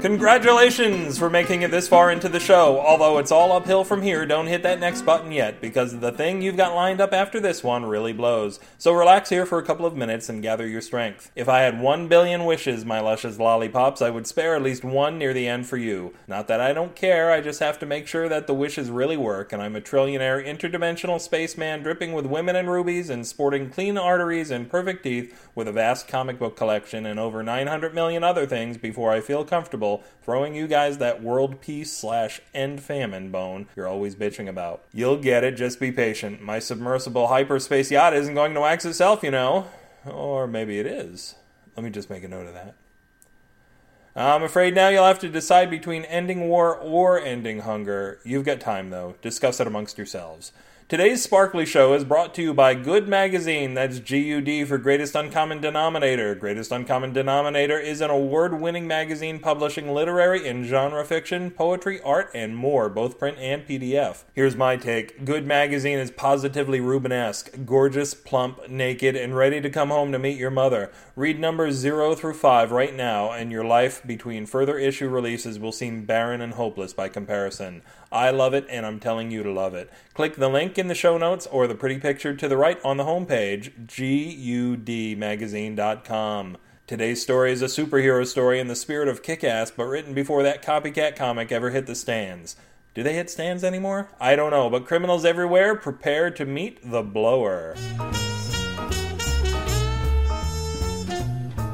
Congratulations for making it this far into the show. Although it's all uphill from here, don't hit that next button yet because the thing you've got lined up after this one really blows. So relax here for a couple of minutes and gather your strength. If I had one billion wishes, my luscious lollipops, I would spare at least one near the end for you. Not that I don't care, I just have to make sure that the wishes really work, and I'm a trillionaire interdimensional spaceman dripping with women and rubies and sporting clean arteries and perfect teeth with a vast comic book collection and over 900 million other things before I feel comfortable throwing you guys that world peace slash end famine bone you're always bitching about. You'll get it, just be patient. My submersible hyperspace yacht isn't going to wax itself, you know. Or maybe it is. Let me just make a note of that. I'm afraid now you'll have to decide between ending war or ending hunger. You've got time, though. Discuss it amongst yourselves. Today's Sparkly Show is brought to you by GUD Magazine. That's G U D for Greatest Uncommon Denominator. Greatest Uncommon Denominator is an award winning magazine publishing literary and genre fiction, poetry, art, and more, both print and PDF. Here's my take GUD Magazine is positively Rubenesque, gorgeous, plump, naked, and ready to come home to meet your mother. Read numbers 0 through 5 right now, and your life between further issue releases will seem barren and hopeless by comparison. I love it, and I'm telling you to love it. Click the link in the show notes or the pretty picture to the right on the homepage, gudmagazine.com. Today's story is a superhero story in the spirit of kick ass, but written before that copycat comic ever hit the stands. Do they hit stands anymore? I don't know, but criminals everywhere prepare to meet the blower.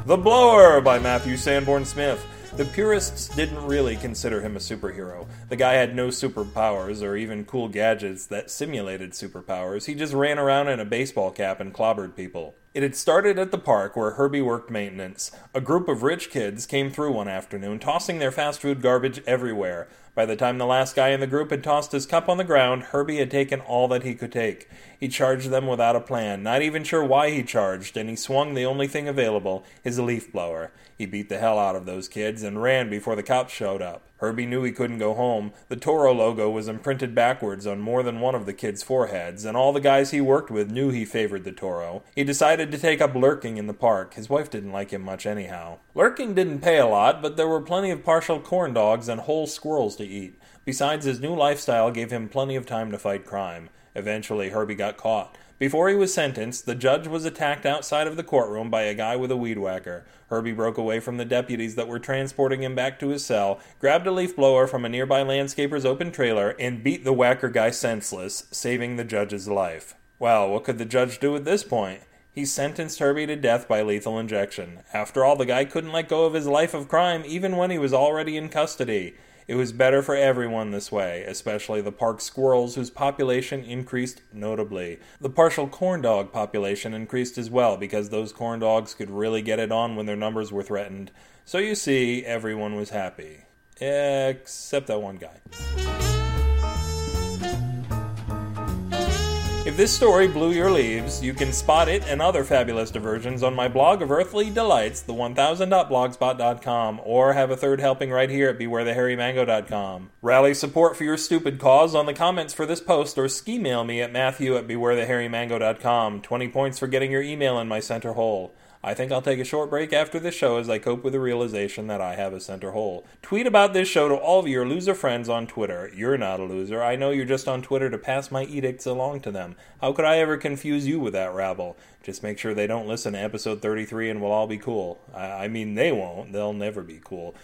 The Blower by Matthew Sanborn Smith. The purists didn't really consider him a superhero. The guy had no superpowers or even cool gadgets that simulated superpowers. He just ran around in a baseball cap and clobbered people. It had started at the park where Herbie worked maintenance. A group of rich kids came through one afternoon, tossing their fast food garbage everywhere. By the time the last guy in the group had tossed his cup on the ground, Herbie had taken all that he could take. He charged them without a plan, not even sure why he charged, and he swung the only thing available, his leaf blower. He beat the hell out of those kids and ran before the cops showed up. Herbie knew he couldn't go home. The Toro logo was imprinted backwards on more than one of the kids' foreheads, and all the guys he worked with knew he favored the Toro. He decided to take up lurking in the park. His wife didn't like him much anyhow. Lurking didn't pay a lot, but there were plenty of partial corn dogs and whole squirrels to eat. Besides, his new lifestyle gave him plenty of time to fight crime. Eventually, Herbie got caught. Before he was sentenced, the judge was attacked outside of the courtroom by a guy with a weed whacker. Herbie broke away from the deputies that were transporting him back to his cell, grabbed a leaf blower from a nearby landscaper's open trailer, and beat the whacker guy senseless, saving the judge's life. Well, what could the judge do at this point? He sentenced Herbie to death by lethal injection. After all, the guy couldn't let go of his life of crime even when he was already in custody. It was better for everyone this way, especially the park squirrels whose population increased notably. The partial corn dog population increased as well because those corn dogs could really get it on when their numbers were threatened. So you see, everyone was happy. Except that one guy. This story blew your leaves, you can spot it and other fabulous diversions on my blog of earthly delights, the1000.blogspot.com, or have a third helping right here at bewarethehairymango.com. Rally support for your stupid cause on the comments for this post or ski mail me at matthew at bewarethehairymango.com. 20 points for getting your email in my center hole. I think I'll take a short break after this show as I cope with the realization that I have a center hole. Tweet about this show to all of your loser friends on Twitter. You're not a loser. I know you're just on Twitter to pass my edicts along to them. How could I ever confuse you with that rabble? Just make sure they don't listen to episode 33 and we'll all be cool. I, I mean, they won't. They'll never be cool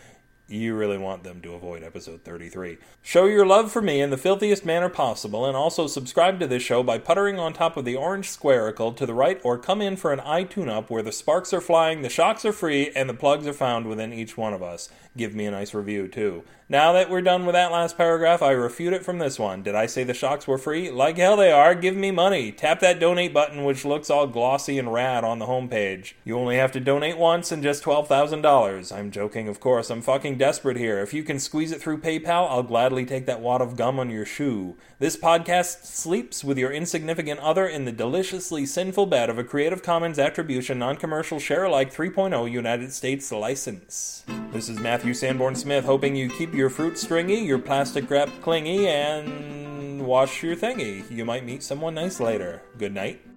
you really want them to avoid episode 33. Show your love for me in the filthiest manner possible, and also subscribe to this show by puttering on top of the orange squaricle to the right, or come in for an eye tune up where the sparks are flying, the shocks are free, and the plugs are found within each one of us. Give me a nice review, too. Now that we're done with that last paragraph, I refute it from this one. Did I say the shocks were free? Like hell they are. Give me money. Tap that donate button, which looks all glossy and rad on the homepage. You only have to donate once and just $12,000. I'm joking, of course. I'm fucking desperate here. If you can squeeze it through PayPal, I'll gladly take that wad of gum on your shoe. This podcast sleeps with your insignificant other in the deliciously sinful bed of a Creative Commons Attribution Non Commercial Share Alike 3.0 United States license. This is Matthew Sanborn Smith, hoping you keep your fruit stringy, your plastic wrap clingy, and wash your thingy. You might meet someone nice later. Good night.